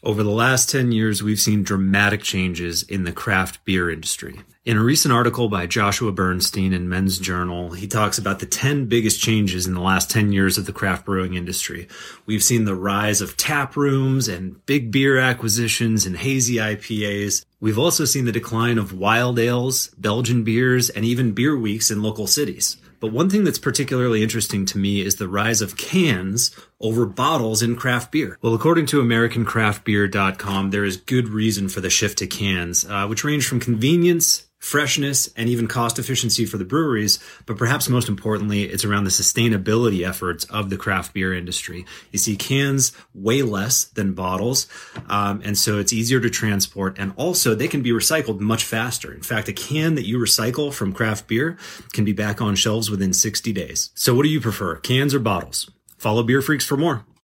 Over the last 10 years, we've seen dramatic changes in the craft beer industry. In a recent article by Joshua Bernstein in Men's Journal, he talks about the 10 biggest changes in the last 10 years of the craft brewing industry. We've seen the rise of tap rooms and big beer acquisitions and hazy IPAs. We've also seen the decline of wild ales, Belgian beers, and even beer weeks in local cities. But one thing that's particularly interesting to me is the rise of cans over bottles in craft beer. Well, according to AmericanCraftBeer.com, there is good reason for the shift to cans, uh, which range from convenience freshness, and even cost efficiency for the breweries. But perhaps most importantly, it's around the sustainability efforts of the craft beer industry. You see cans weigh less than bottles. Um, and so it's easier to transport. And also they can be recycled much faster. In fact, a can that you recycle from craft beer can be back on shelves within 60 days. So what do you prefer, cans or bottles? Follow Beer Freaks for more.